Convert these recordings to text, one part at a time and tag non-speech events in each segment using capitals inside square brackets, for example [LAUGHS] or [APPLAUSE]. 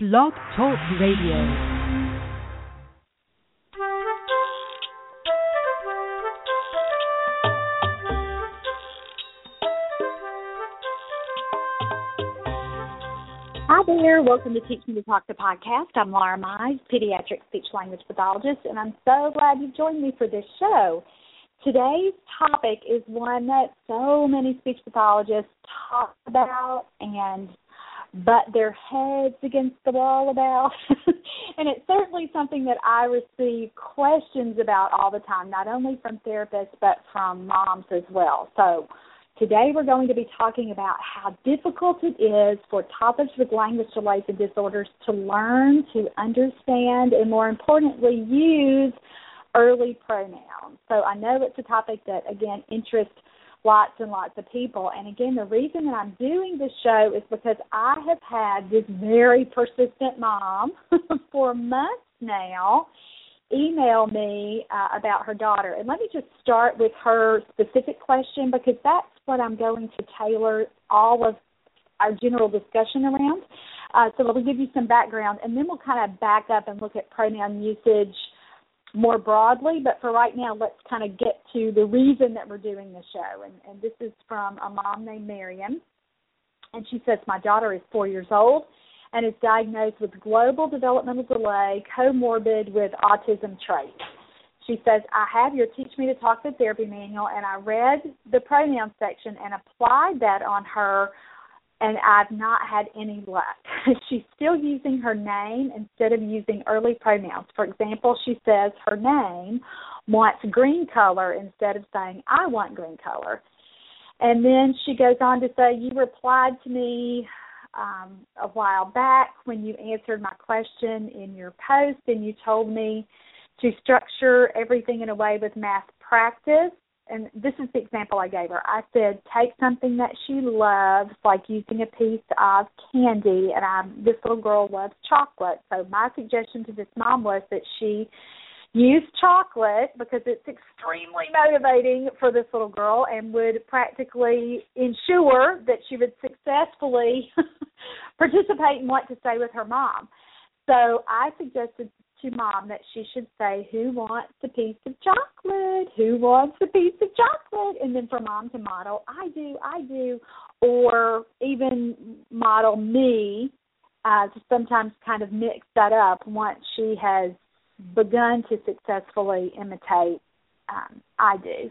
Blog Talk Radio. Hi there, welcome to Teach Me to Talk the podcast. I'm Laura Mize, pediatric speech language pathologist, and I'm so glad you joined me for this show. Today's topic is one that so many speech pathologists talk about and butt their heads against the wall about. [LAUGHS] and it's certainly something that I receive questions about all the time, not only from therapists but from moms as well. So Today we're going to be talking about how difficult it is for toddlers with language delays and disorders to learn, to understand, and more importantly, use early pronouns. So I know it's a topic that, again, interests lots and lots of people. And again, the reason that I'm doing this show is because I have had this very persistent mom [LAUGHS] for months now email me uh, about her daughter. And let me just start with her specific question because that's what I'm going to tailor all of our general discussion around. Uh, so let me give you some background, and then we'll kind of back up and look at pronoun usage more broadly. But for right now, let's kind of get to the reason that we're doing the show. And, and this is from a mom named Miriam. And she says, My daughter is four years old and is diagnosed with global developmental delay comorbid with autism traits. She says, I have your Teach Me to Talk the Therapy manual, and I read the pronoun section and applied that on her, and I've not had any luck. [LAUGHS] She's still using her name instead of using early pronouns. For example, she says her name wants green color instead of saying, I want green color. And then she goes on to say, You replied to me um, a while back when you answered my question in your post and you told me to structure everything in a way with mass practice. And this is the example I gave her. I said, take something that she loves, like using a piece of candy, and I, this little girl loves chocolate. So my suggestion to this mom was that she use chocolate because it's extremely motivating for this little girl and would practically ensure that she would successfully [LAUGHS] participate in what to say with her mom. So I suggested to mom that she should say, Who wants a piece of chocolate? Who wants a piece of chocolate? And then for mom to model, I do, I do, or even model me uh, to sometimes kind of mix that up once she has begun to successfully imitate um, I do.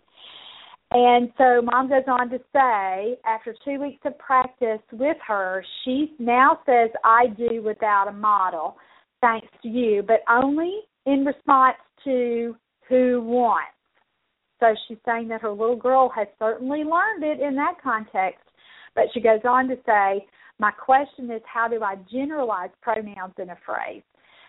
And so mom goes on to say, after two weeks of practice with her, she now says I do without a model, thanks to you, but only in response to who wants. So she's saying that her little girl has certainly learned it in that context, but she goes on to say, my question is how do I generalize pronouns in a phrase?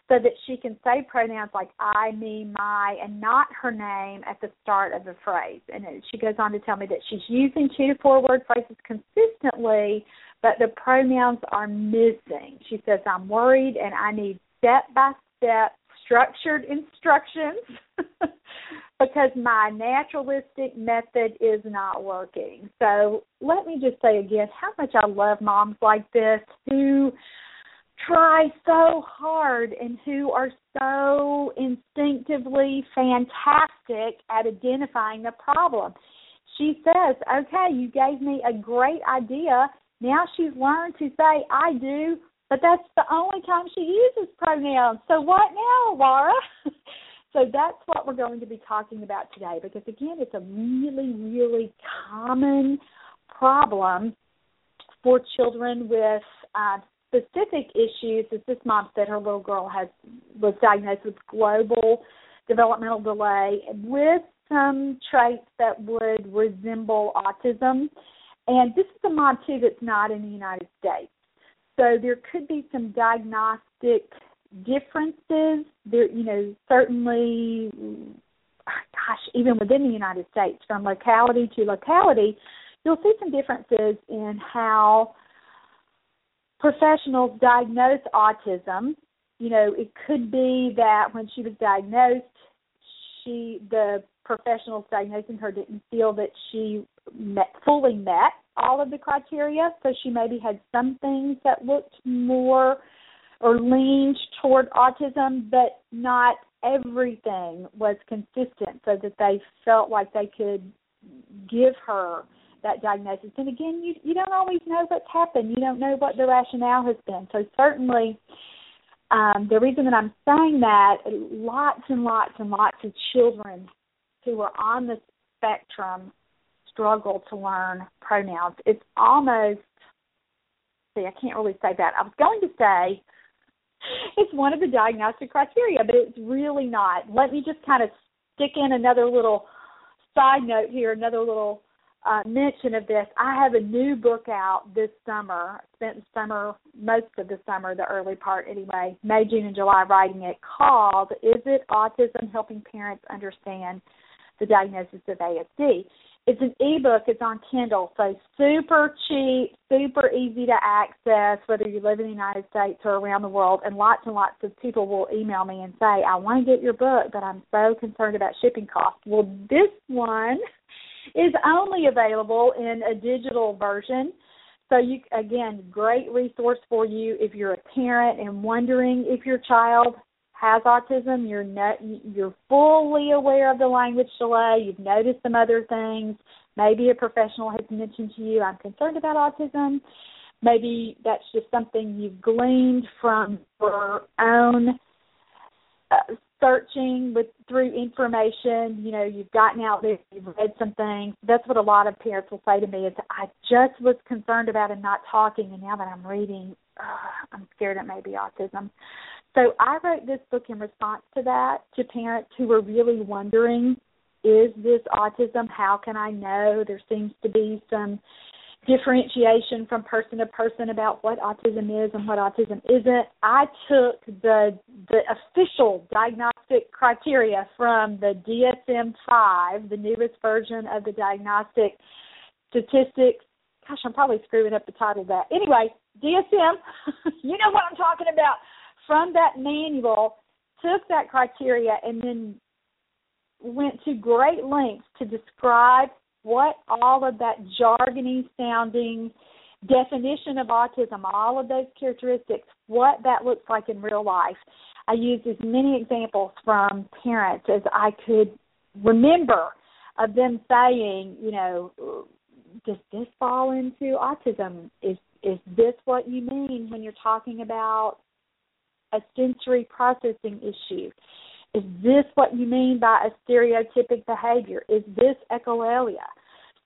so that she can say pronouns like I, me, my, and not her name at the start of the phrase. And she goes on to tell me that she's using two to four word phrases consistently, but the pronouns are missing. She says, I'm worried and I need step by step structured instructions [LAUGHS] because my naturalistic method is not working. So let me just say again how much I love moms like this who try so hard and who are so instinctively fantastic at identifying the problem. She says, Okay, you gave me a great idea. Now she's learned to say, I do, but that's the only time she uses pronouns. So what now, Laura? [LAUGHS] so that's what we're going to be talking about today because, again, it's a really, really common problem for children with uh, specific issues is this mom said her little girl has was diagnosed with global developmental delay with some traits that would resemble autism. And this is a mom too that's not in the United States. So there could be some diagnostic differences. There you know, certainly gosh, even within the United States, from locality to locality, you'll see some differences in how professionals diagnose autism, you know, it could be that when she was diagnosed, she the professionals diagnosing her didn't feel that she met fully met all of the criteria, so she maybe had some things that looked more or leaned toward autism, but not everything was consistent so that they felt like they could give her that diagnosis. And again, you you don't always know what's happened. You don't know what the rationale has been. So certainly um, the reason that I'm saying that lots and lots and lots of children who are on the spectrum struggle to learn pronouns. It's almost see, I can't really say that. I was going to say it's one of the diagnostic criteria, but it's really not. Let me just kind of stick in another little side note here, another little uh, mention of this. I have a new book out this summer. I spent summer, most of the summer, the early part anyway, May, June, and July, writing it called "Is It Autism? Helping Parents Understand the Diagnosis of ASD." It's an ebook. It's on Kindle, so super cheap, super easy to access, whether you live in the United States or around the world. And lots and lots of people will email me and say, "I want to get your book, but I'm so concerned about shipping costs." Well, this one is only available in a digital version. So you again, great resource for you if you're a parent and wondering if your child has autism, you're not, you're fully aware of the language delay, you've noticed some other things. Maybe a professional has mentioned to you, I'm concerned about autism. Maybe that's just something you've gleaned from your own uh, searching with through information. You know, you've gotten out there, you've read some things. That's what a lot of parents will say to me is, I just was concerned about him not talking, and now that I'm reading, uh, I'm scared it may be autism. So I wrote this book in response to that, to parents who were really wondering, is this autism? How can I know? There seems to be some differentiation from person to person about what autism is and what autism isn't. I took the the official diagnostic criteria from the DSM-5, the newest version of the diagnostic statistics. Gosh, I'm probably screwing up the title of that. Anyway, DSM, [LAUGHS] you know what I'm talking about from that manual, took that criteria, and then went to great lengths to describe what all of that jargony sounding definition of autism, all of those characteristics, what that looks like in real life. I used as many examples from parents as I could remember of them saying, you know, does this fall into autism? Is is this what you mean when you're talking about a sensory processing issue? Is this what you mean by a stereotypic behavior? Is this echolalia?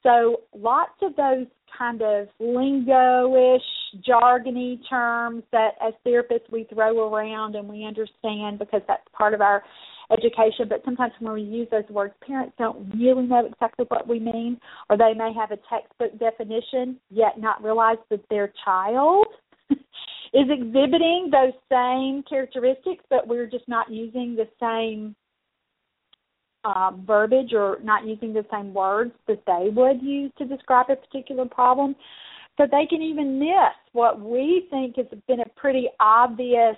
So lots of those kind of lingo-ish, jargony terms that as therapists we throw around and we understand because that's part of our education. But sometimes when we use those words, parents don't really know exactly what we mean, or they may have a textbook definition yet not realize that their child [LAUGHS] is exhibiting those same characteristics, but we're just not using the same uh, verbiage or not using the same words that they would use to describe a particular problem. So they can even miss what we think has been a pretty obvious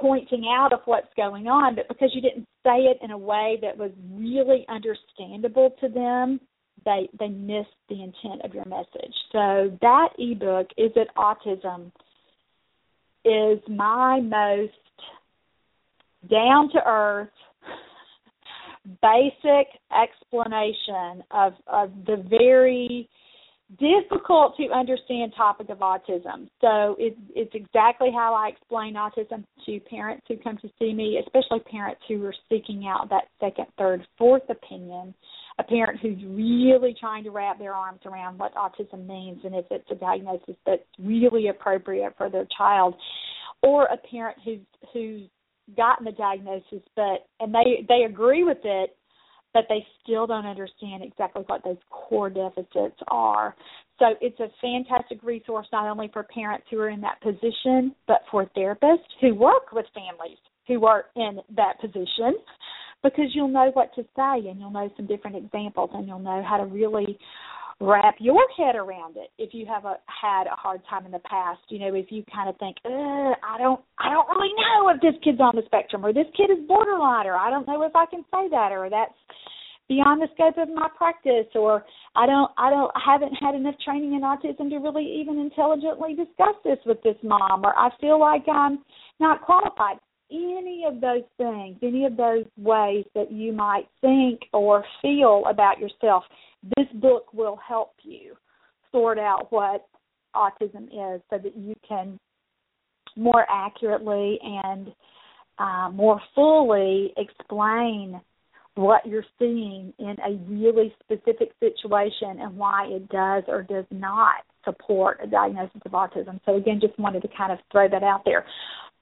pointing out of what's going on, but because you didn't say it in a way that was really understandable to them, they they miss the intent of your message. So that ebook is it autism is my most down to earth basic explanation of of the very difficult to understand topic of autism. So it, it's exactly how I explain autism to parents who come to see me, especially parents who are seeking out that second, third, fourth opinion a parent who's really trying to wrap their arms around what autism means and if it's a diagnosis that's really appropriate for their child or a parent who's who's gotten the diagnosis but and they they agree with it but they still don't understand exactly what those core deficits are. So it's a fantastic resource not only for parents who are in that position, but for therapists who work with families who are in that position because you'll know what to say and you'll know some different examples and you'll know how to really wrap your head around it if you have a had a hard time in the past you know if you kind of think i don't i don't really know if this kid's on the spectrum or this kid is borderline or i don't know if i can say that or that's beyond the scope of my practice or I don't I don't I haven't had enough training in autism to really even intelligently discuss this with this mom or I feel like I'm not qualified. Any of those things, any of those ways that you might think or feel about yourself, this book will help you sort out what autism is so that you can more accurately and uh, more fully explain what you're seeing in a really specific situation and why it does or does not support a diagnosis of autism. So, again, just wanted to kind of throw that out there.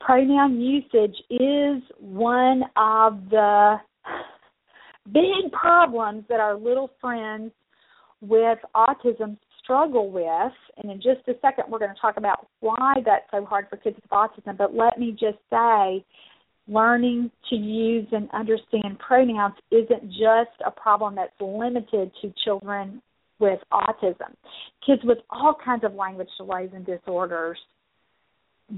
Pronoun usage is one of the big problems that our little friends with autism struggle with. And in just a second, we're going to talk about why that's so hard for kids with autism. But let me just say, learning to use and understand pronouns isn't just a problem that's limited to children with autism. Kids with all kinds of language delays and disorders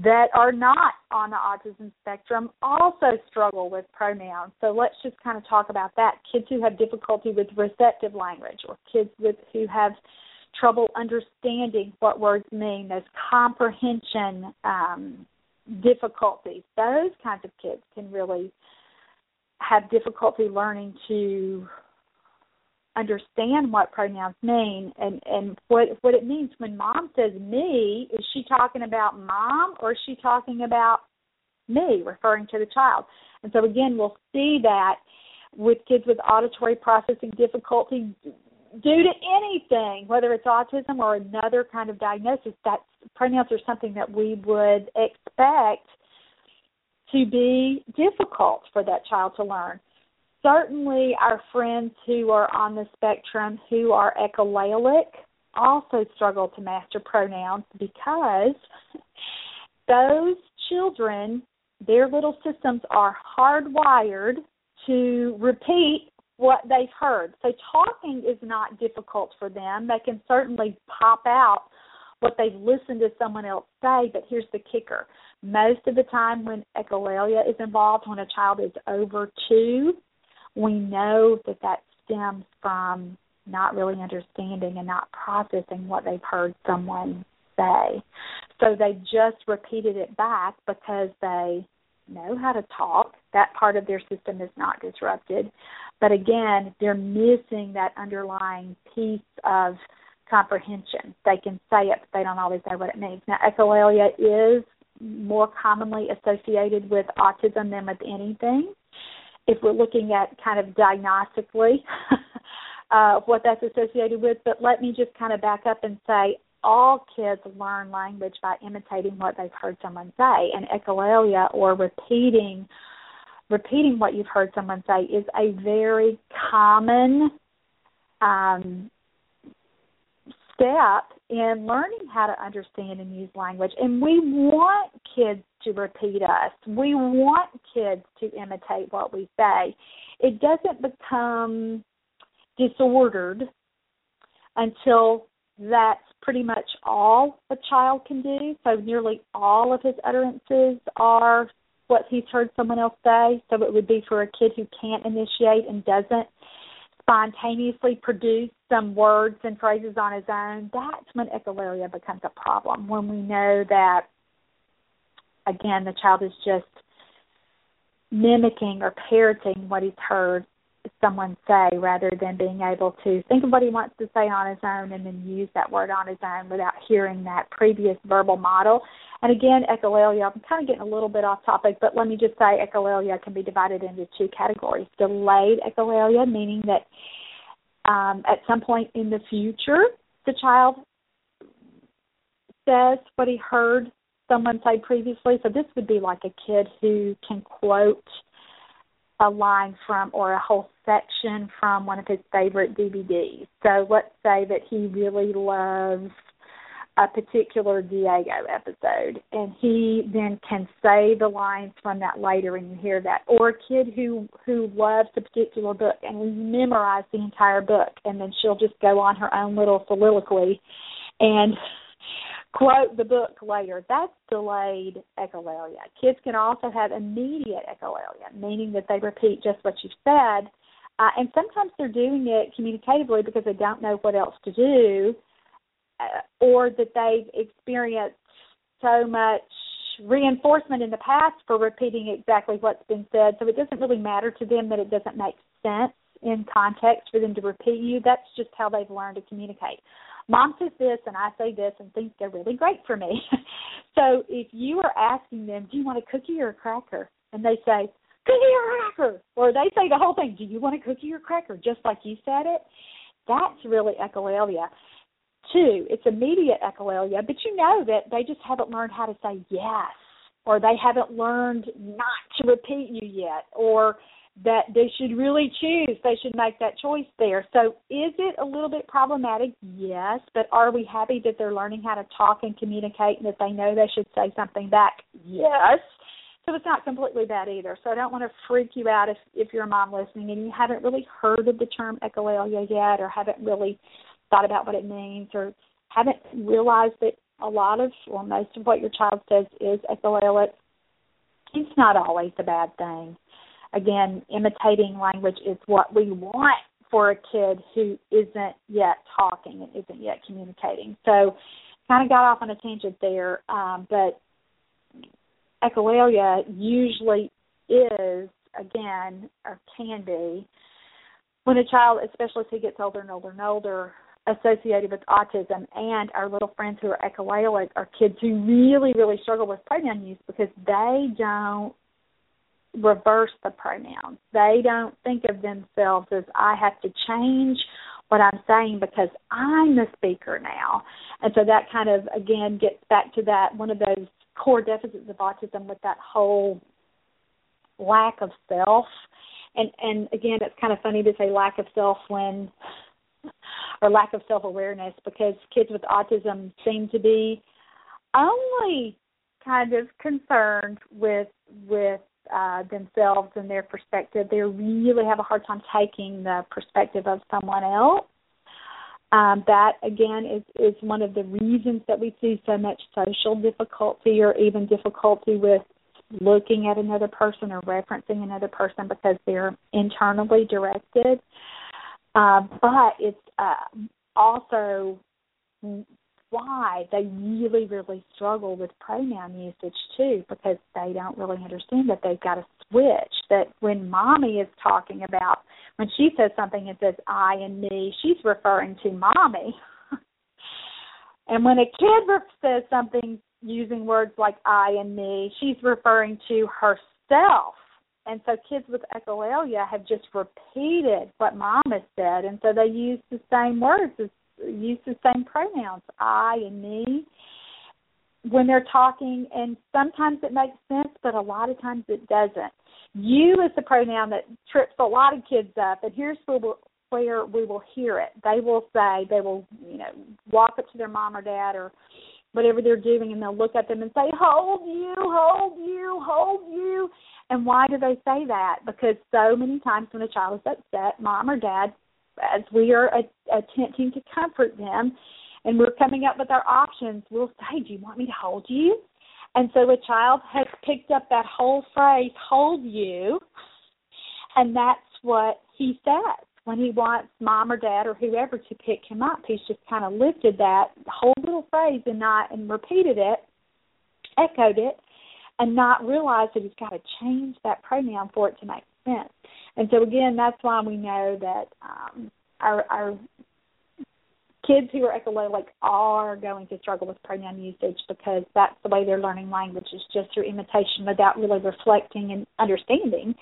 that are not on the autism spectrum also struggle with pronouns. So let's just kind of talk about that. Kids who have difficulty with receptive language or kids with who have trouble understanding what words mean, those comprehension um, difficulties, those kinds of kids can really have difficulty learning to understand what pronouns mean and and what what it means. When mom says me is she talking about mom or is she talking about me referring to the child? And so again we'll see that with kids with auditory processing difficulty due to anything, whether it's autism or another kind of diagnosis, that pronouns are something that we would expect to be difficult for that child to learn. Certainly, our friends who are on the spectrum who are echolalic also struggle to master pronouns because those children, their little systems are hardwired to repeat what they've heard. So talking is not difficult for them. They can certainly pop out what they've listened to someone else say, but here's the kicker. Most of the time when echolalia is involved, when a child is over two, we know that that stems from not really understanding and not processing what they've heard someone say. So they just repeated it back because they know how to talk. That part of their system is not disrupted. But again, they're missing that underlying piece of comprehension. They can say it, but they don't always know what it means. Now, echolalia is more commonly associated with autism than with anything. If we're looking at kind of diagnostically [LAUGHS] uh, what that's associated with, but let me just kind of back up and say all kids learn language by imitating what they've heard someone say, and echolalia or repeating repeating what you've heard someone say is a very common um, step in learning how to understand and use language. And we want kids to repeat us. We want kids to imitate what we say. It doesn't become disordered until that's pretty much all a child can do. So nearly all of his utterances are what he's heard someone else say. So it would be for a kid who can't initiate and doesn't spontaneously produce some words and phrases on his own. That's when echolalia becomes a problem. When we know that, again, the child is just mimicking or parroting what he's heard someone say rather than being able to think of what he wants to say on his own and then use that word on his own without hearing that previous verbal model. And again, echolalia, I'm kind of getting a little bit off topic, but let me just say echolalia can be divided into two categories. Delayed echolalia, meaning that um, at some point in the future, the child says what he heard someone say previously. So this would be like a kid who can quote a line from or a whole section from one of his favorite DVDs. So let's say that he really loves a particular Diego episode and he then can say the lines from that later and you hear that. Or a kid who who loves a particular book and we memorize the entire book and then she'll just go on her own little soliloquy and quote the book later. That's delayed echolalia. Kids can also have immediate echolalia, meaning that they repeat just what you said, Uh, and sometimes they're doing it communicatively because they don't know what else to do, uh, or that they've experienced so much reinforcement in the past for repeating exactly what's been said. So it doesn't really matter to them that it doesn't make sense in context for them to repeat you. That's just how they've learned to communicate. Mom says this and I say this and things are really great for me. [LAUGHS] so if you are asking them, Do you want a cookie or a cracker? And they say, Cookie or cracker or they say the whole thing, Do you want a cookie or cracker? Just like you said it, that's really echolalia. Two, it's immediate echolalia, but you know that they just haven't learned how to say yes, or they haven't learned not to repeat you yet, or that they should really choose. They should make that choice there. So, is it a little bit problematic? Yes, but are we happy that they're learning how to talk and communicate and that they know they should say something back? Yes. So it's not completely bad either. So I don't want to freak you out if if you're a mom listening and you haven't really heard of the term echolalia yet or haven't really thought about what it means or haven't realized that a lot of or most of what your child says is echolalic, it's not always a bad thing. Again, imitating language is what we want for a kid who isn't yet talking and isn't yet communicating. So, kind of got off on a tangent there, um, but echolalia usually is, again, or can be, when a child, especially as he gets older and older and older, associated with autism and our little friends who are echolalic are kids who really, really struggle with pronoun use because they don't reverse the pronouns. They don't think of themselves as I have to change what I'm saying because I'm the speaker now. And so that kind of again gets back to that one of those core deficits of autism with that whole lack of self. And and again it's kind of funny to say lack of self when or lack of self awareness because kids with autism seem to be only kind of concerned with with uh, themselves and their perspective. They really have a hard time taking the perspective of someone else. Um, that again is is one of the reasons that we see so much social difficulty or even difficulty with looking at another person or referencing another person because they're internally directed. Uh, but it's uh, also why they really, really struggle with pronoun usage too, because they don't really understand that they've got to switch. That when mommy is talking about, when she says something and says I and me, she's referring to mommy. [LAUGHS] and when a kid says something using words like I and me, she's referring to herself and so kids with echolalia have just repeated what mom has said, and so they use the same words, use the same pronouns, I and me, when they're talking. And sometimes it makes sense, but a lot of times it doesn't. You is the pronoun that trips a lot of kids up, and here's where we'll, where we will hear it. They will say, they will, you know, walk up to their mom or dad or whatever they're doing, and they'll look at them and say, "Hold you, hold you, hold you." And why do they say that? Because so many times when a child is upset, mom or dad, as we are a- attempting to comfort them, and we're coming up with our options, we'll say, "Do you want me to hold you?" And so a child has picked up that whole phrase, "hold you," and that's what he says when he wants mom or dad or whoever to pick him up. He's just kind of lifted that whole little phrase and not and repeated it, echoed it, and not realized that he's got to change that pronoun for it to make sense. And so again, that's why we know that um, our our kids who are echolalic are going to struggle with pronoun usage because that's the way they're learning language is just through imitation without really reflecting and understanding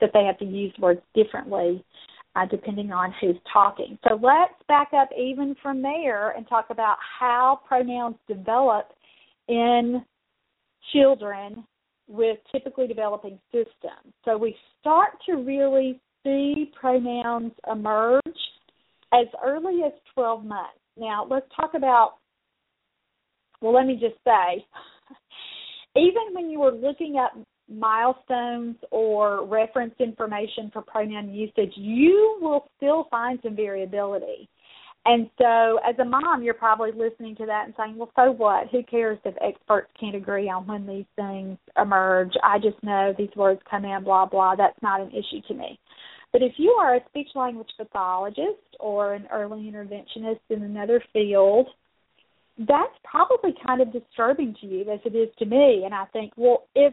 that they have to use words differently uh, depending on who's talking. So let's back up even from there and talk about how pronouns develop in children with typically developing systems. So we start to really see pronouns emerge as early as 12 months. Now, let's talk about, well, let me just say, [LAUGHS] even when you were looking up milestones or reference information for pronoun usage, you will still find some variability. And so, as a mom, you're probably listening to that and saying, well, so what? Who cares if experts can't agree on when these things emerge? I just know these words come in, blah, blah. That's not an issue to me. But if you are a speech language pathologist or an early interventionist in another field, that's probably kind of disturbing to you as it is to me. And I think, well, if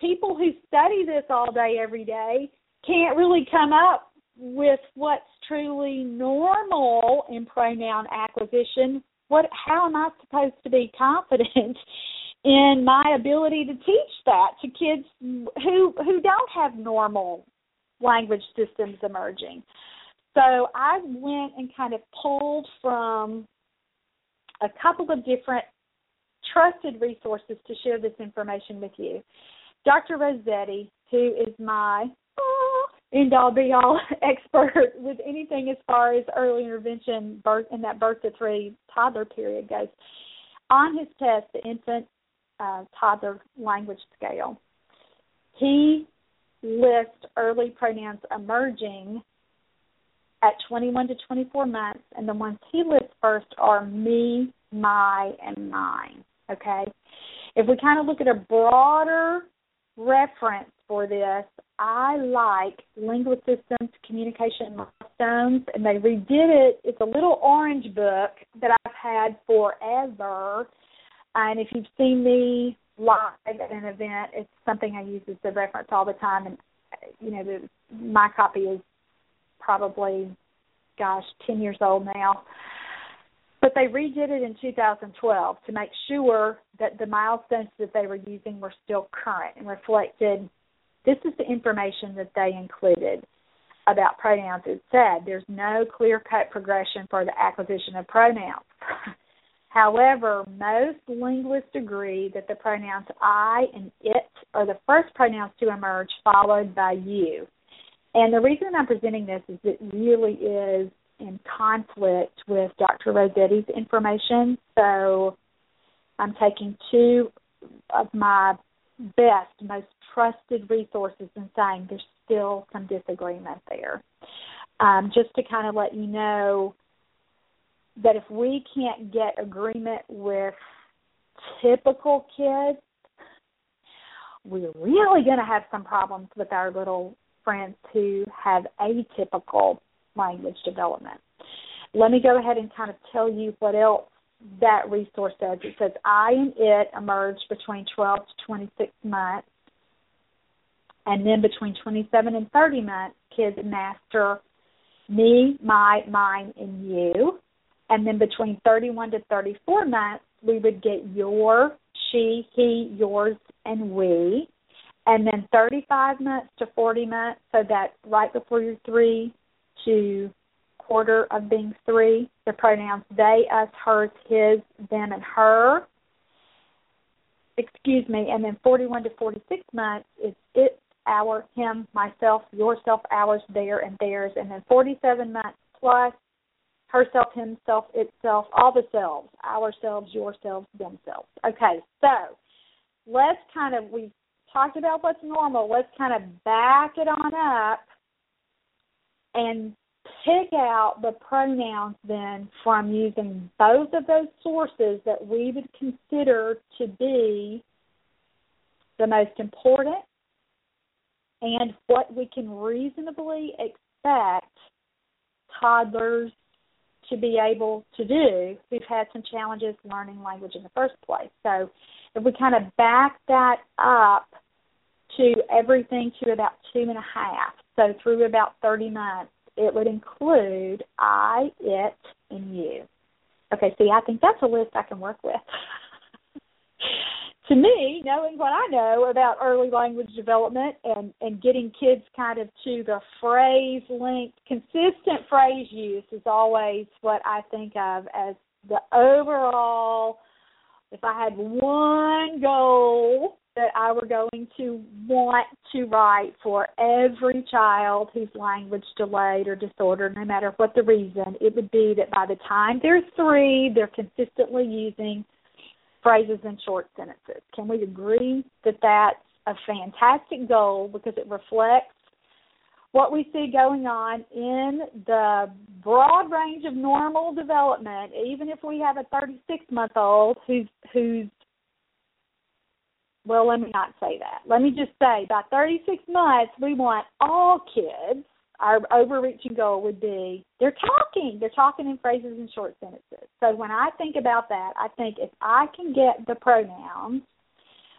people who study this all day, every day, can't really come up with what's truly normal in pronoun acquisition, what how am I supposed to be confident [LAUGHS] in my ability to teach that to kids who who don't have normal language systems emerging? So I went and kind of pulled from a couple of different trusted resources to share this information with you. Dr. Rossetti, who is my end all be all [LAUGHS] expert with anything as far as early intervention birth in that birth to three toddler period goes. On his test, the infant uh, toddler language scale, he lists early pronouns emerging at 21 to 24 months, and the ones he lists first are me, my, and mine. Okay? If we kind of look at a broader reference for this, I like LinguiSystems Communication Milestones, and they redid it. It's a little orange book that I've had forever. And if you've seen me live at an event, it's something I use as a reference all the time. And you know, the, my copy is probably, gosh, ten years old now. But they redid it in 2012 to make sure that the milestones that they were using were still current and reflected. This is the information that they included about pronouns. It said there's no clear cut progression for the acquisition of pronouns. [LAUGHS] However, most linguists agree that the pronouns I and it are the first pronouns to emerge, followed by you. And the reason I'm presenting this is it really is in conflict with Dr. Rossetti's information. So I'm taking two of my best, most trusted resources and saying there's still some disagreement there. Um, just to kind of let you know that if we can't get agreement with typical kids, we're really going to have some problems with our little friends who have atypical language development. Let me go ahead and kind of tell you what else that resource says. It says I and it emerge between 12 to 26 months, and then between 27 and 30 months, kids master me, my, mine, and you. And then between 31 to 34 months, we would get your, she, he, yours, and we. And then 35 months to 40 months, so that's right before you're three, to quarter of being three. The pronouns they, us, hers, his, them, and her. Excuse me. And then 41 to 46 months is it, our, him, myself, yourself, ours, their, and theirs. And then 47 months plus herself, himself, itself, all the selves, ourselves, yourselves, themselves. Okay, so let's kind of, we've talked about what's normal. Let's kind of back it on up and pick out the pronouns then from using both of those sources that we would consider to be the most important and what we can reasonably expect toddlers to be able to do who've had some challenges learning language in the first place. So if we kind of back that up to everything to about two and a half, so through about 30 months, it would include I, it, and you. Okay, see, I think that's a list I can work with. [LAUGHS] to me, knowing what I know about early language development and, and getting kids kind of to the phrase length, consistent phrase use is always what I think of as the overall, if I had one goal that I were going to want to write for every child whose language delayed or disordered, no matter what the reason, it would be that by the time they're three, they're consistently using phrases and short sentences. Can we agree that that's a fantastic goal because it reflects what we see going on in the broad range of normal development, even if we have a 36 month old who's who's well, let me not say that. Let me just say by 36 months, we want all kids, our overreaching goal would be they're talking. They're talking in phrases and short sentences. So when I think about that, I think if I can get the pronouns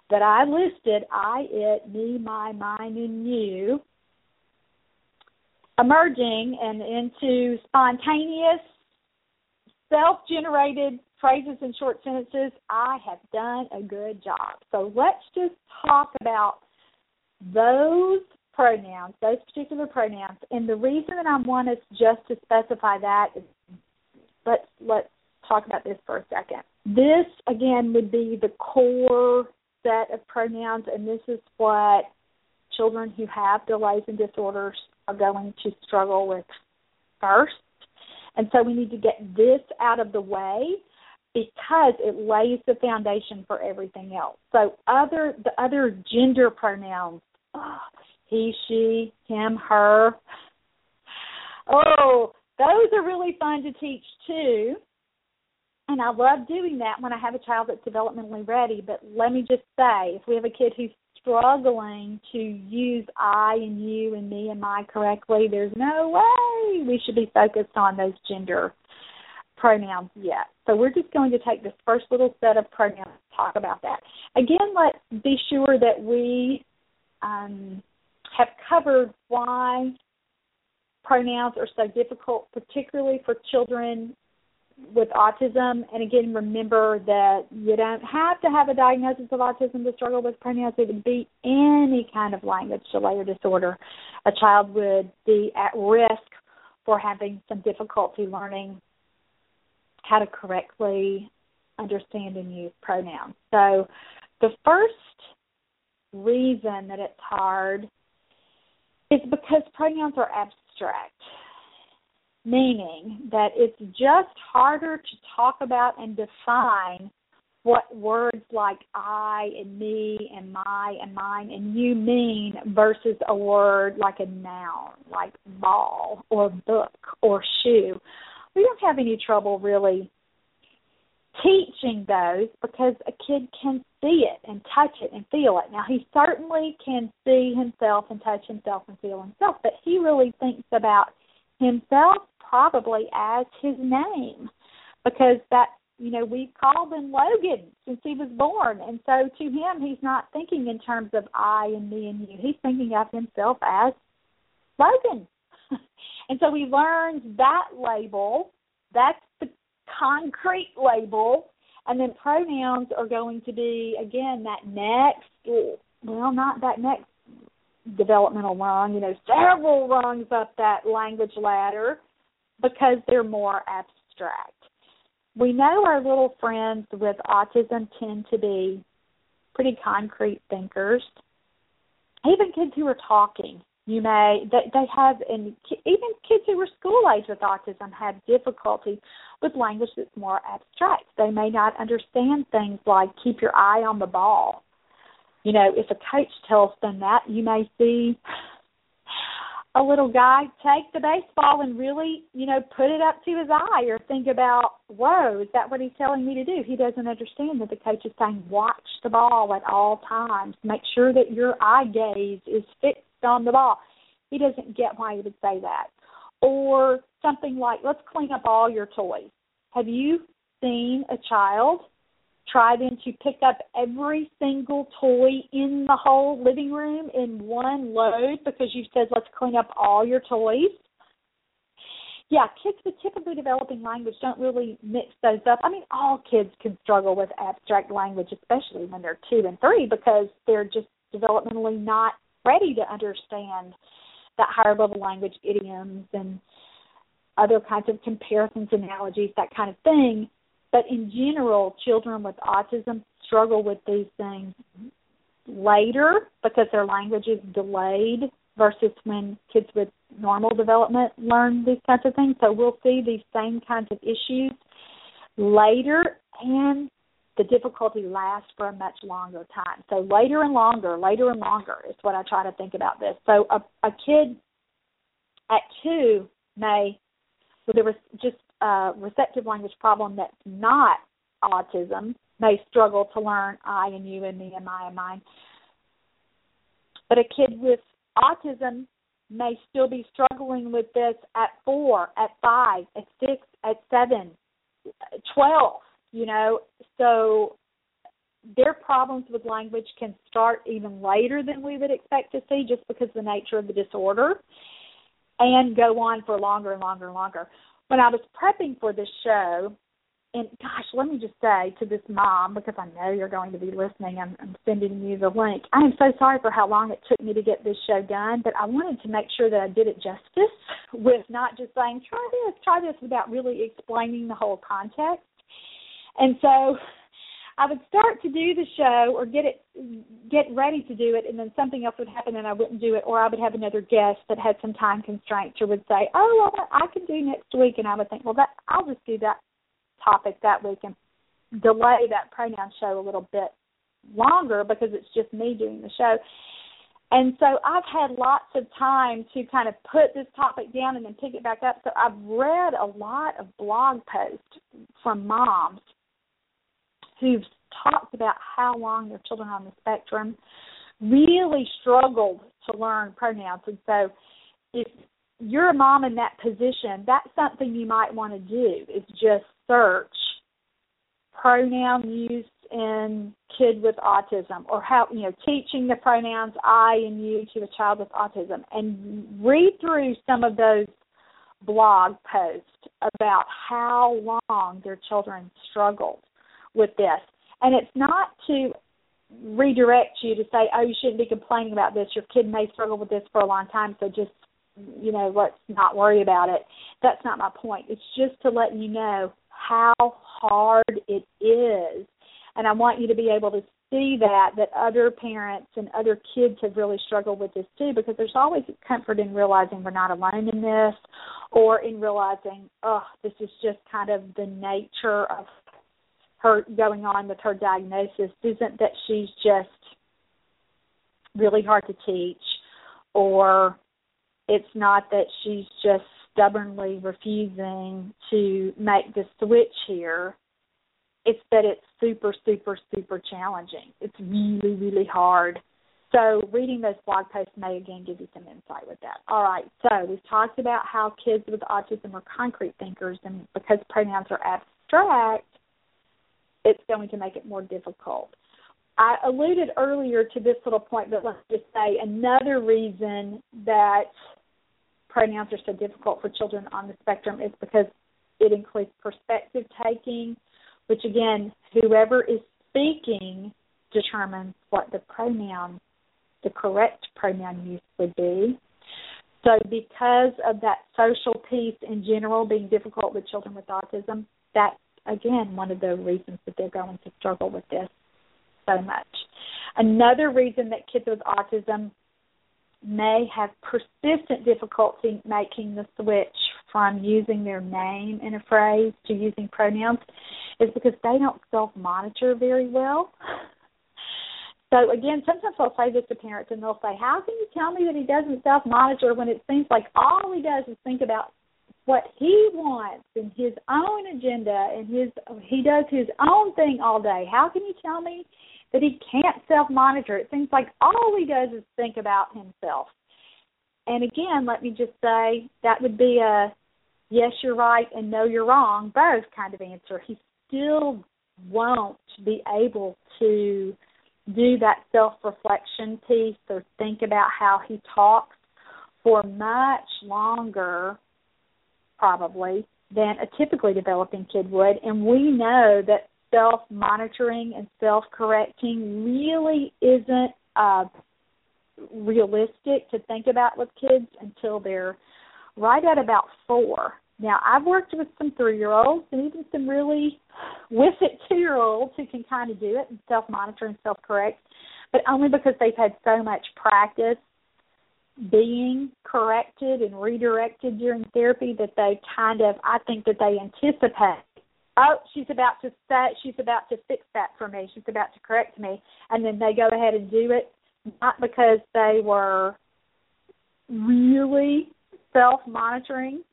that I listed, I, it, me, my, mine, and you, emerging and into spontaneous, self generated phrases and short sentences, I have done a good job. So let's just talk about those pronouns, those particular pronouns. And the reason that I want us just to specify that is let's let's talk about this for a second. This again would be the core set of pronouns and this is what children who have delays and disorders are going to struggle with first. And so we need to get this out of the way because it lays the foundation for everything else. So other the other gender pronouns, oh, he, she, him, her. Oh, those are really fun to teach too. And I love doing that when I have a child that's developmentally ready. But let me just say, if we have a kid who's struggling to use I and you and me and my correctly, there's no way we should be focused on those gender pronouns yet. So we're just going to take this first little set of pronouns and talk about that. Again, let's be sure that we um, have covered why pronouns are so difficult, particularly for children with autism. And again, remember that you don't have to have a diagnosis of autism to struggle with pronouns. It would be any kind of language delay or disorder. A child would be at risk for having some difficulty learning how to correctly understand and use pronouns. So the first reason that it's hard is because pronouns are abstract, meaning that it's just harder to talk about and define what words like I and me and my and mine and you mean versus a word like a noun, like ball or book or shoe. We don't have any trouble really teaching those because a kid can see it and touch it and feel it. Now he certainly can see himself and touch himself and feel himself, but he really thinks about himself probably as his name because that you know we've called him Logan since he was born, and so to him he's not thinking in terms of I and me and you. He's thinking of himself as Logan, [LAUGHS] and so he learns that label. That's the concrete label, and then pronouns are going to be again that next, well, not that next developmental rung, you know, several rungs up that language ladder because they're more abstract. We know our little friends with autism tend to be pretty concrete thinkers. Even kids who are talking, you may they, they have and even kids who are school age with autism have difficulty with language that's more abstract they may not understand things like keep your eye on the ball you know if a coach tells them that you may see a little guy take the baseball and really you know put it up to his eye or think about whoa is that what he's telling me to do he doesn't understand that the coach is saying watch the ball at all times make sure that your eye gaze is fixed on the ball. He doesn't get why he would say that. Or something like, let's clean up all your toys. Have you seen a child try then to pick up every single toy in the whole living room in one load because you said let's clean up all your toys? Yeah, kids with typically developing language don't really mix those up. I mean, all kids can struggle with abstract language, especially when they're two and three, because they're just developmentally not ready to understand that higher level language idioms and other kinds of comparisons, analogies, that kind of thing. But in general, children with autism struggle with these things later because their language is delayed versus when kids with normal development learn these kinds of things. So we'll see these same kinds of issues later and the difficulty lasts for a much longer time. So later and longer, later and longer is what I try to think about this. So a, a kid at two may, well, there was just a receptive language problem that's not autism, may struggle to learn I and you and me and my and mine. But a kid with autism may still be struggling with this at four, at five, at six, at seven, twelve. You know, so their problems with language can start even later than we would expect to see, just because of the nature of the disorder, and go on for longer and longer and longer. When I was prepping for this show, and gosh, let me just say to this mom, because I know you're going to be listening, I'm, I'm sending you the link. I am so sorry for how long it took me to get this show done, but I wanted to make sure that I did it justice [LAUGHS] with not just saying, try this, try this, without really explaining the whole context. And so I would start to do the show or get it get ready to do it and then something else would happen and I wouldn't do it or I would have another guest that had some time constraints or would say, "Oh, well, I can do next week." And I would think, "Well, that I'll just do that topic that week and delay that pronoun show a little bit longer because it's just me doing the show. And so I've had lots of time to kind of put this topic down and then pick it back up. So I've read a lot of blog posts from moms who've talked about how long their children on the spectrum really struggled to learn pronouns. And so if you're a mom in that position, that's something you might want to do is just search pronoun use in kid with autism or how you know teaching the pronouns I and you to a child with autism and read through some of those blog posts about how long their children struggled with this. And it's not to redirect you to say, oh, you shouldn't be complaining about this. Your kid may struggle with this for a long time, so just you know, let's not worry about it. That's not my point. It's just to let you know how hard it is. And I want you to be able to see that that other parents and other kids have really struggled with this too because there's always comfort in realizing we're not alone in this or in realizing oh this is just kind of the nature of her going on with her diagnosis isn't that she's just really hard to teach or it's not that she's just stubbornly refusing to make the switch here. It's that it's super, super, super challenging. It's really, really hard. So reading those blog posts may again give you some insight with that. All right, so we've talked about how kids with autism are concrete thinkers, and because pronouns are abstract, it's going to make it more difficult. I alluded earlier to this little point, but let's just say another reason that pronouns are so difficult for children on the spectrum is because it includes perspective taking, which again, whoever is speaking determines what the pronoun, the correct pronoun use would be. So, because of that social piece in general being difficult with children with autism, that's again one of the reasons that they're going to struggle with this so much. Another reason that kids with autism may have persistent difficulty making the switch from using their name in a phrase to using pronouns is because they don't self monitor very well. So again, sometimes I'll say this to parents and they'll say, How can you tell me that he doesn't self monitor when it seems like all he does is think about what he wants and his own agenda and his he does his own thing all day. How can you tell me that he can't self monitor. It seems like all he does is think about himself. And again, let me just say that would be a yes, you're right, and no, you're wrong, both kind of answer. He still won't be able to do that self reflection piece or think about how he talks for much longer, probably, than a typically developing kid would. And we know that self monitoring and self correcting really isn't uh, realistic to think about with kids until they're right at about four. Now, I've worked with some three year olds and even some really with it two year olds who can kind of do it and self monitor and self correct, but only because they've had so much practice being corrected and redirected during therapy that they kind of, I think that they anticipate oh, she's about to set, she's about to fix that for me, she's about to correct me, and then they go ahead and do it, not because they were really self monitoring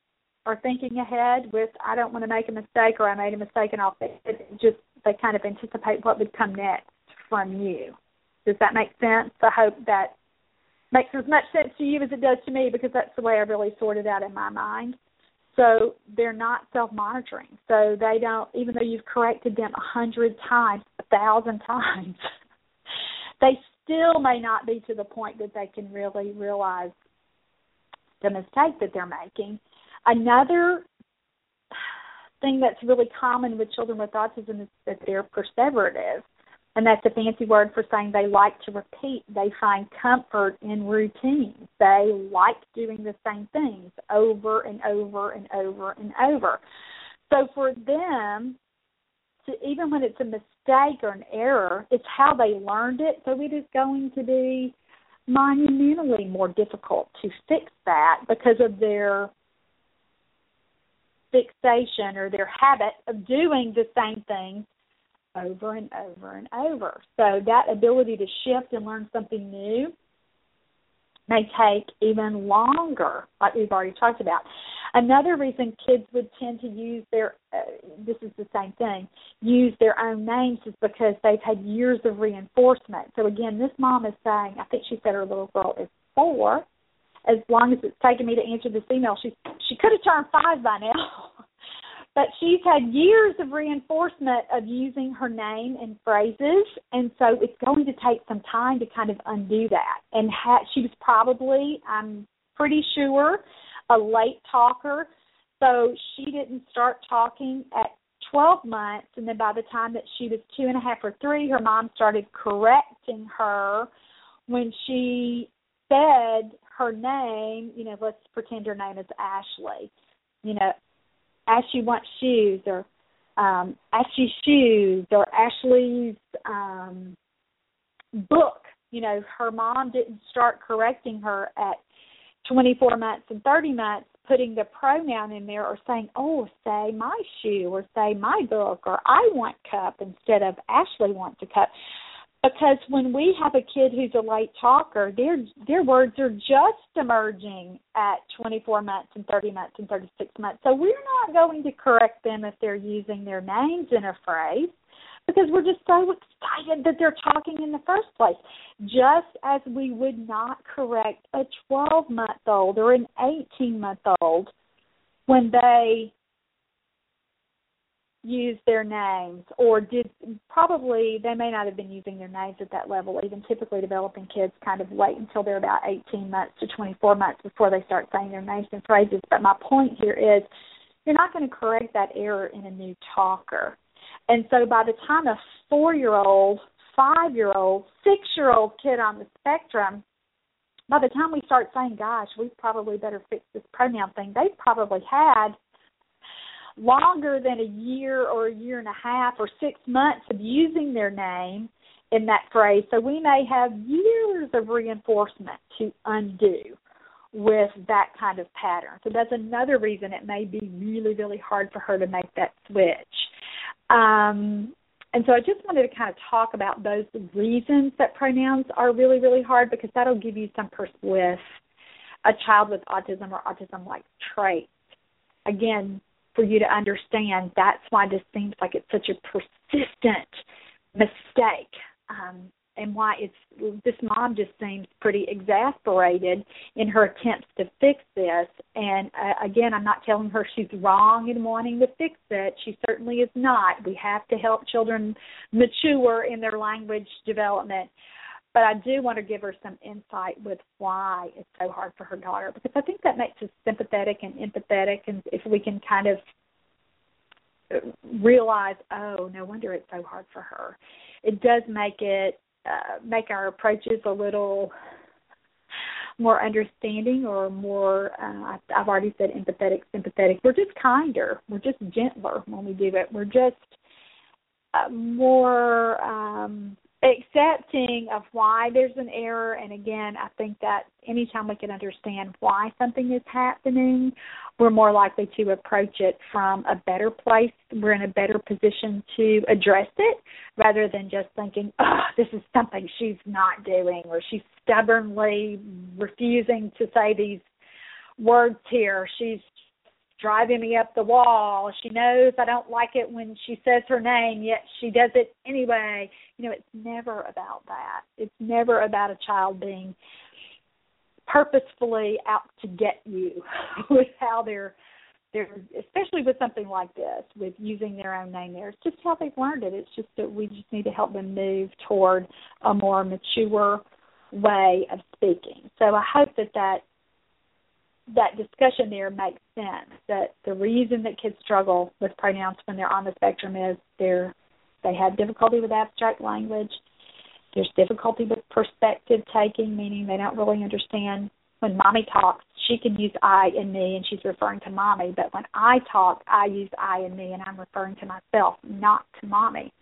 or thinking ahead with I don't want to make a mistake or I made a mistake and I'll fix it. Just they kind of anticipate what would come next from you. Does that make sense? I hope that makes as much sense to you as it does to me because that's the way I really sorted it out in my mind. So they're not self monitoring. So they don't, even though you've corrected them a hundred times, a thousand [LAUGHS] times, they still may not be to the point that they can really realize the mistake that they're making. Another thing that's really common with children with autism is that they're perseverative. And that's a fancy word for saying they like to repeat. They find comfort in routines. They like doing the same things over and over and over and over. So for them, to, even when it's a mistake or an error, it's how they learned it. So it is going to be monumentally more difficult to fix that because of their fixation or their habit of doing the same thing over and over and over. So that ability to shift and learn something new may take even longer, like we've already talked about. Another reason kids would tend to use their, uh, this is the same thing, use their own names is because they've had years of reinforcement. So again, this mom is saying, I think she said her little girl is four. As long as it's taken me to answer this email, she she could have turned five by now. [LAUGHS] but she's had years of reinforcement of using her name and phrases and so it's going to take some time to kind of undo that. And ha- she was probably i'm pretty sure a late talker so she didn't start talking at 12 months and then by the time that she was two and a half or three her mom started correcting her when she said her name you know let's pretend her name is ashley you know Ashley wants shoes or um Ashley's shoes or Ashley's um book. You know, her mom didn't start correcting her at 24 months and 30 months, putting the pronoun in there or saying, oh, say my shoe or say my book or I want cup instead of Ashley wants a cup because when we have a kid who's a late talker, their their words are just emerging at 24 months and 30 months and 36 months. So we're not going to correct them if they're using their names in a phrase because we're just so excited that they're talking in the first place. Just as we would not correct a 12 month old or an 18 month old when they use their names or did probably they may not have been using their names at that level even typically developing kids kind of wait until they're about 18 months to 24 months before they start saying their names and phrases. But my point here is you're not going to correct that error in a new talker. And so by the time a 4-year-old 5-year-old 6-year-old kid on the spectrum by the time we start saying gosh we probably better fix this pronoun thing they've probably had longer than a year or a year and a half or six months of using their name in that phrase. So we may have years of reinforcement to undo with that kind of pattern. So that's another reason it may be really, really hard for her to make that switch. Um, and so I just wanted to kind of talk about those reasons that pronouns are really, really hard because that'll give you some pers- with a child with autism or autism like traits. Again, for you to understand that's why this seems like it's such a persistent mistake um, and why it's this mom just seems pretty exasperated in her attempts to fix this. And uh, again i'm not telling her she's wrong in wanting to fix it. She certainly is not. We have to help children mature in their language development but I do want to give her some insight with why it's so hard for her daughter because I think that makes us sympathetic and empathetic, and if we can kind of realize, oh, no wonder it's so hard for her. It does make it uh, make our approaches a little more understanding or more uh, I've already said empathetic, sympathetic. We're just kinder. We're just gentler when we do it. We're just uh, more um accepting of why there's an error. And again i think that anytime we can understand why something is happening we're more likely to approach it from a better place. We're in a better position to address it rather than just thinking oh this is something she's not doing or she's stubbornly refusing to say these words here. She's driving me up the wall. She knows I don't like it when she says her name, yet she does it anyway. You know, it's never about that. It's never about a child being purposefully out to get you [LAUGHS] with how they're they're especially with something like this with using their own name there it's just how they've learned it it's just that we just need to help them move toward a more mature way of speaking so i hope that that that discussion there makes sense that the reason that kids struggle with pronouns when they're on the spectrum is they're they have difficulty with abstract language. There's difficulty with perspective taking meaning they don't really understand. When mommy talks she can use i and me and she's referring to mommy. But when i talk i use i and me and i'm referring to myself not to mommy.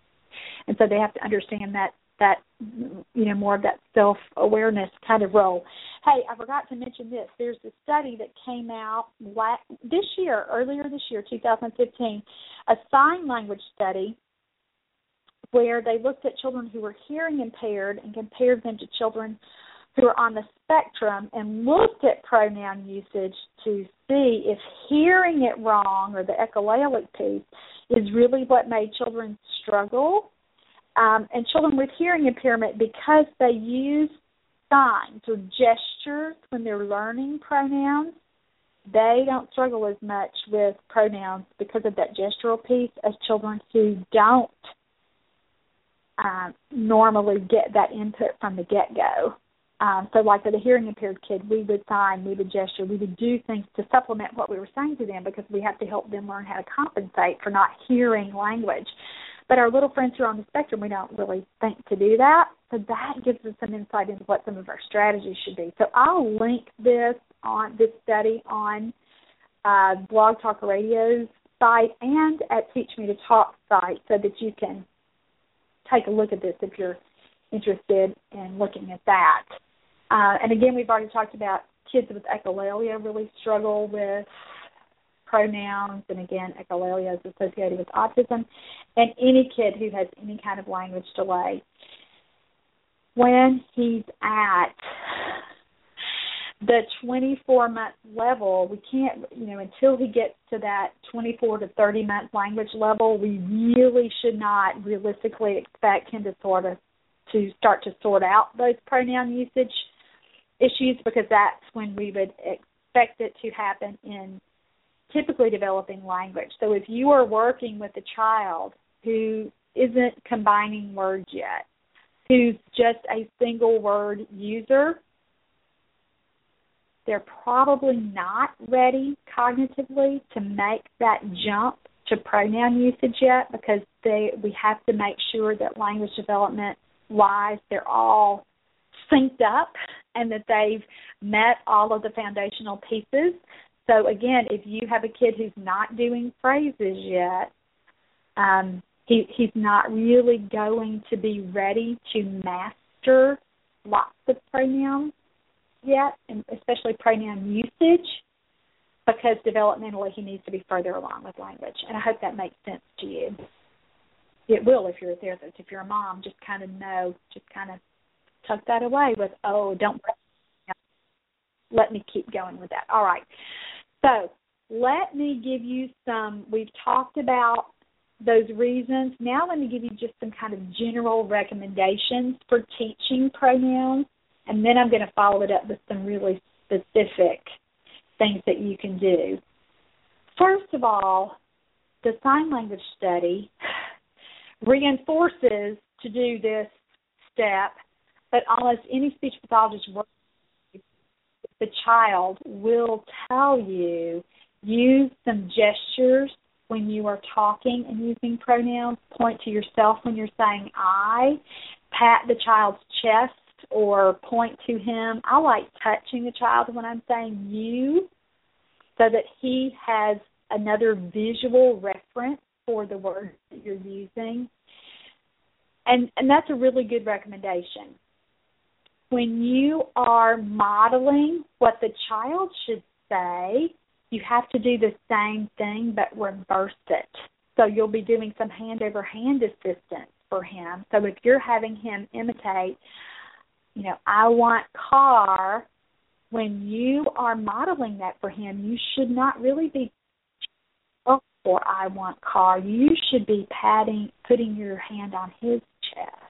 And so they have to understand that that you know more of that self awareness kind of role. Hey, I forgot to mention this. There's a study that came out last, this year, earlier this year, 2015, a sign language study where they looked at children who were hearing impaired and compared them to children who are on the spectrum and looked at pronoun usage to see if hearing it wrong or the echolalic piece is really what made children struggle um, and children with hearing impairment because they use signs or gestures when they're learning pronouns they don't struggle as much with pronouns because of that gestural piece as children who don't um, normally get that input from the get go. Um, so, like with a hearing impaired kid, we would sign, we would gesture, we would do things to supplement what we were saying to them because we have to help them learn how to compensate for not hearing language. But our little friends who are on the spectrum, we don't really think to do that. So that gives us some insight into what some of our strategies should be. So I'll link this on this study on uh, Blog Talk Radio's site and at Teach Me to Talk site so that you can take a look at this if you're interested in looking at that. Uh, and again, we've already talked about kids with echolalia really struggle with pronouns, and again, echolalia is associated with autism, and any kid who has any kind of language delay. When he's at the 24 month level, we can't, you know, until he gets to that 24 to 30 month language level, we really should not realistically expect him to sort of to start to sort out those pronoun usage issues because that's when we would expect it to happen in typically developing language. So if you are working with a child who isn't combining words yet, who's just a single word user, they're probably not ready cognitively to make that jump to pronoun usage yet because they we have to make sure that language development wise they're all synced up and that they've met all of the foundational pieces so again, if you have a kid who's not doing phrases yet, um, he he's not really going to be ready to master lots of pronouns yet, and especially pronoun usage, because developmentally he needs to be further along with language. And I hope that makes sense to you. It will if you're a therapist. If you're a mom, just kind of know, just kind of tuck that away with, oh, don't let me keep going with that. All right. So let me give you some, we've talked about those reasons. Now let me give you just some kind of general recommendations for teaching pronouns, and then I'm going to follow it up with some really specific things that you can do. First of all, the sign language study reinforces to do this step, but almost any speech pathologist works the child will tell you use some gestures when you are talking and using pronouns. Point to yourself when you're saying I. Pat the child's chest or point to him. I like touching the child when I'm saying you so that he has another visual reference for the word that you're using. And and that's a really good recommendation when you are modeling what the child should say, you have to do the same thing but reverse it. So you'll be doing some hand over hand assistance for him. So if you're having him imitate, you know, I want car, when you are modeling that for him, you should not really be for I want car. You should be patting, putting your hand on his chest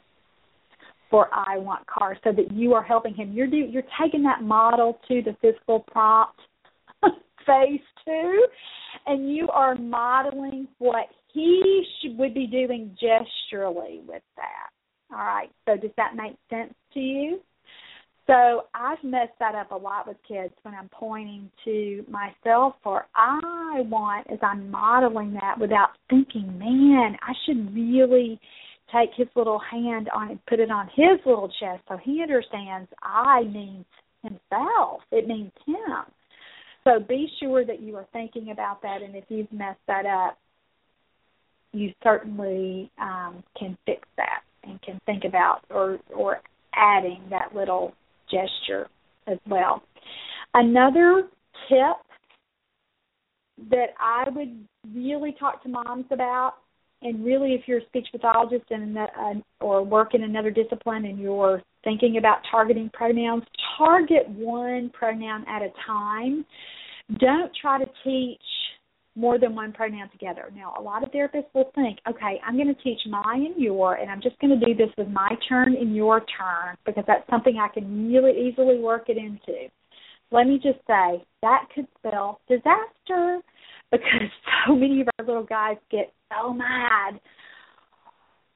for I want car so that you are helping him. You're do, you're taking that model to the physical prompt [LAUGHS] phase two and you are modeling what he should, would be doing gesturally with that. All right. So does that make sense to you? So I've messed that up a lot with kids when I'm pointing to myself or I want as I'm modeling that without thinking, man, I should really take his little hand on put it on his little chest so he understands I means himself. It means him. So be sure that you are thinking about that and if you've messed that up, you certainly um, can fix that and can think about or or adding that little gesture as well. Another tip that I would really talk to moms about, and really if you're a speech pathologist and uh, or work in another discipline and you're thinking about targeting pronouns, target one pronoun at a time. Don't try to teach more than one pronoun together. Now, a lot of therapists will think, okay, I'm going to teach my and your, and I'm just going to do this with my turn and your turn because that's something I can really easily work it into. Let me just say that could spell disaster because [LAUGHS] so many of our little guys get so mad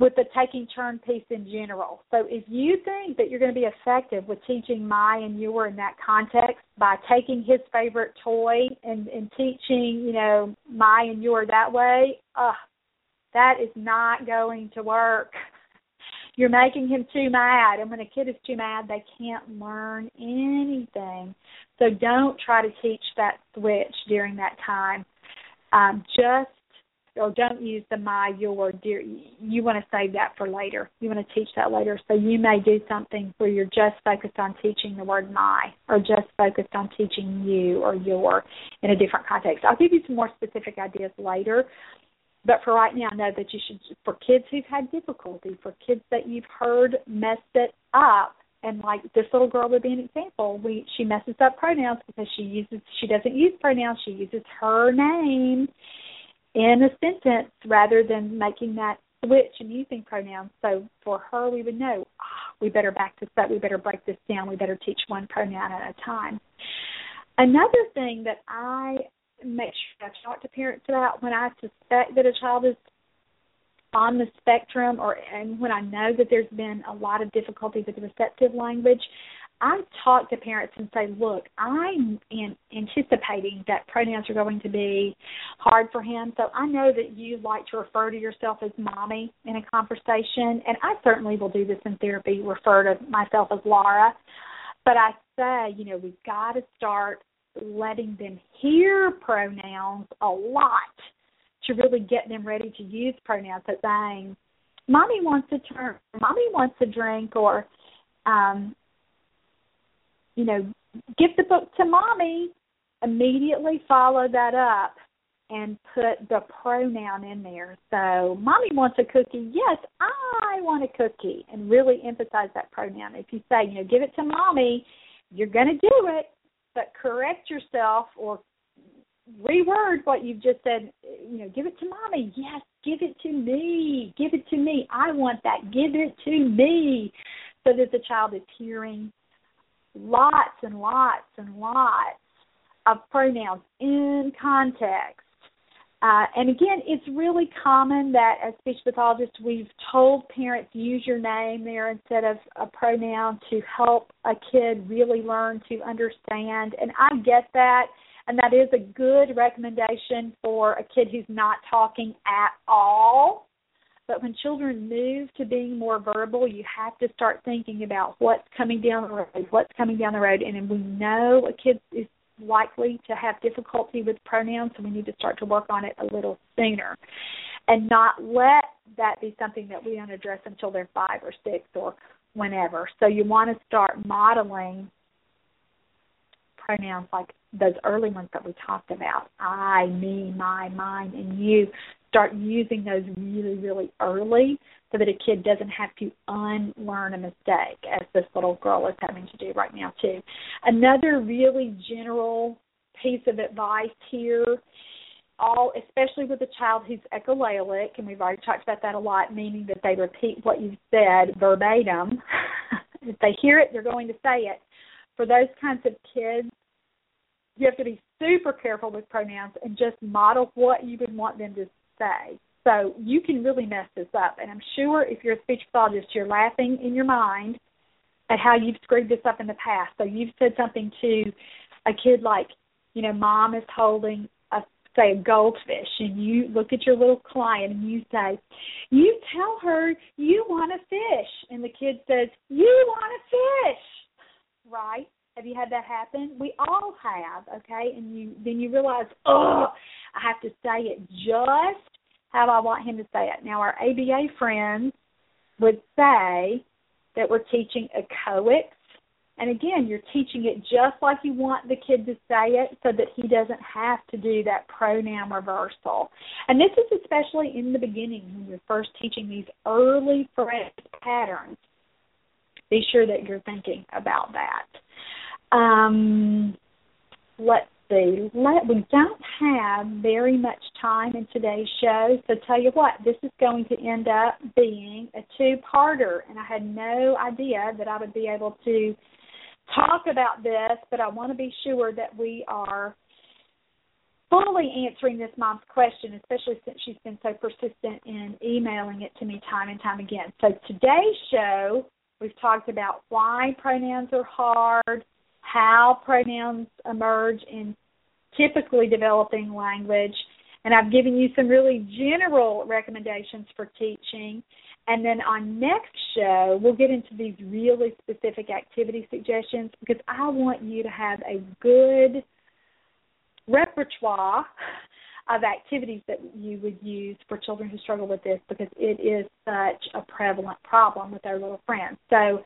with the taking turn piece in general. So if you think that you're going to be effective with teaching my and your in that context by taking his favorite toy and, and teaching, you know, my and your that way, uh, that is not going to work. [LAUGHS] You're making him too mad, and when a kid is too mad, they can't learn anything. So don't try to teach that switch during that time. Um, just or don't use the my, your, dear. You want to save that for later. You want to teach that later. So you may do something where you're just focused on teaching the word my, or just focused on teaching you or your in a different context. I'll give you some more specific ideas later. But for right now, know that you should, for kids who've had difficulty, for kids that you've heard messed it up, and like this little girl would be an example. We she messes up pronouns because she uses she doesn't use pronouns. She uses her name in a sentence rather than making that switch and using pronouns. So for her, we would know oh, we better back this up. We better break this down. We better teach one pronoun at a time. Another thing that I make sure I talk to parents about when I suspect that a child is on the spectrum or and when I know that there's been a lot of difficulty with the receptive language, I talk to parents and say, look, I'm in, anticipating that pronouns are going to be hard for him. So I know that you like to refer to yourself as mommy in a conversation, and I certainly will do this in therapy, refer to myself as Laura. But I say, you know, we've got to start letting them hear pronouns a lot to really get them ready to use pronouns. So saying, "Mommy wants to turn," "Mommy wants a drink," or um, you know, give the book to mommy, immediately follow that up and put the pronoun in there. So, mommy wants a cookie. Yes, I want a cookie. And really emphasize that pronoun. If you say, you know, give it to mommy, you're going to do it, but correct yourself or reword what you've just said. You know, give it to mommy. Yes, give it to me. Give it to me. I want that. Give it to me. So that the child is hearing lots and lots and lots of pronouns in context. Uh, and again, it's really common that as speech pathologists, we've told parents use your name there instead of a pronoun to help a kid really learn to understand. And I get that, and that is a good recommendation for a kid who's not talking at all. But when children move to being more verbal, you have to start thinking about what's coming down the road, what's coming down the road. And we know a kid is likely to have difficulty with pronouns, so we need to start to work on it a little sooner. And not let that be something that we don't address until they're five or six or whenever. So you want to start modeling pronouns like those early ones that we talked about I, me, my, mine, and you start using those really, really early so that a kid doesn't have to unlearn a mistake, as this little girl is having to do right now, too. Another really general piece of advice here all, especially with a child who's echolalic, and we've already talked about that a lot, meaning that they repeat what you've said verbatim. [LAUGHS] if they hear it, they're going to say it. For those kinds of kids, you have to be super careful with pronouns and just model what you would want them to say. So you can really mess this up. And I'm sure if you're a speech pathologist, you're laughing in your mind at how you've screwed this up in the past. So you've said something to a kid like, you know, mom is holding a say a goldfish and you look at your little client and you say, You tell her you want a fish and the kid says, You want a fish right? Have you had that happen? We all have, okay? And you then you realize, oh, I have to say it just how I want him to say it. Now our ABA friends would say that we're teaching echoics. And again, you're teaching it just like you want the kid to say it so that he doesn't have to do that pronoun reversal. And this is especially in the beginning when you're first teaching these early phrase patterns. Be sure that you're thinking about that. Um, let's see. Let, we don't have very much time in today's show, so tell you what, this is going to end up being a two-parter, and I had no idea that I would be able to talk about this, but I want to be sure that we are fully answering this mom's question, especially since she's been so persistent in emailing it to me time and time again. So today's show, we've talked about why pronouns are hard, how pronouns emerge in typically developing language, and I've given you some really general recommendations for teaching. And then on next show, we'll get into these really specific activity suggestions because I want you to have a good repertoire of activities that you would use for children who struggle with this because it is such a prevalent problem with our little friends. So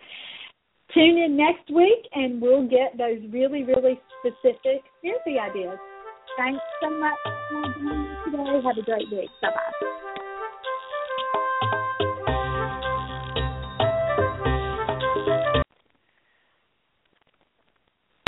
tune in next week and we'll get those really, really specific therapy ideas. Thanks so much for joining me today. Have a great week. Bye bye.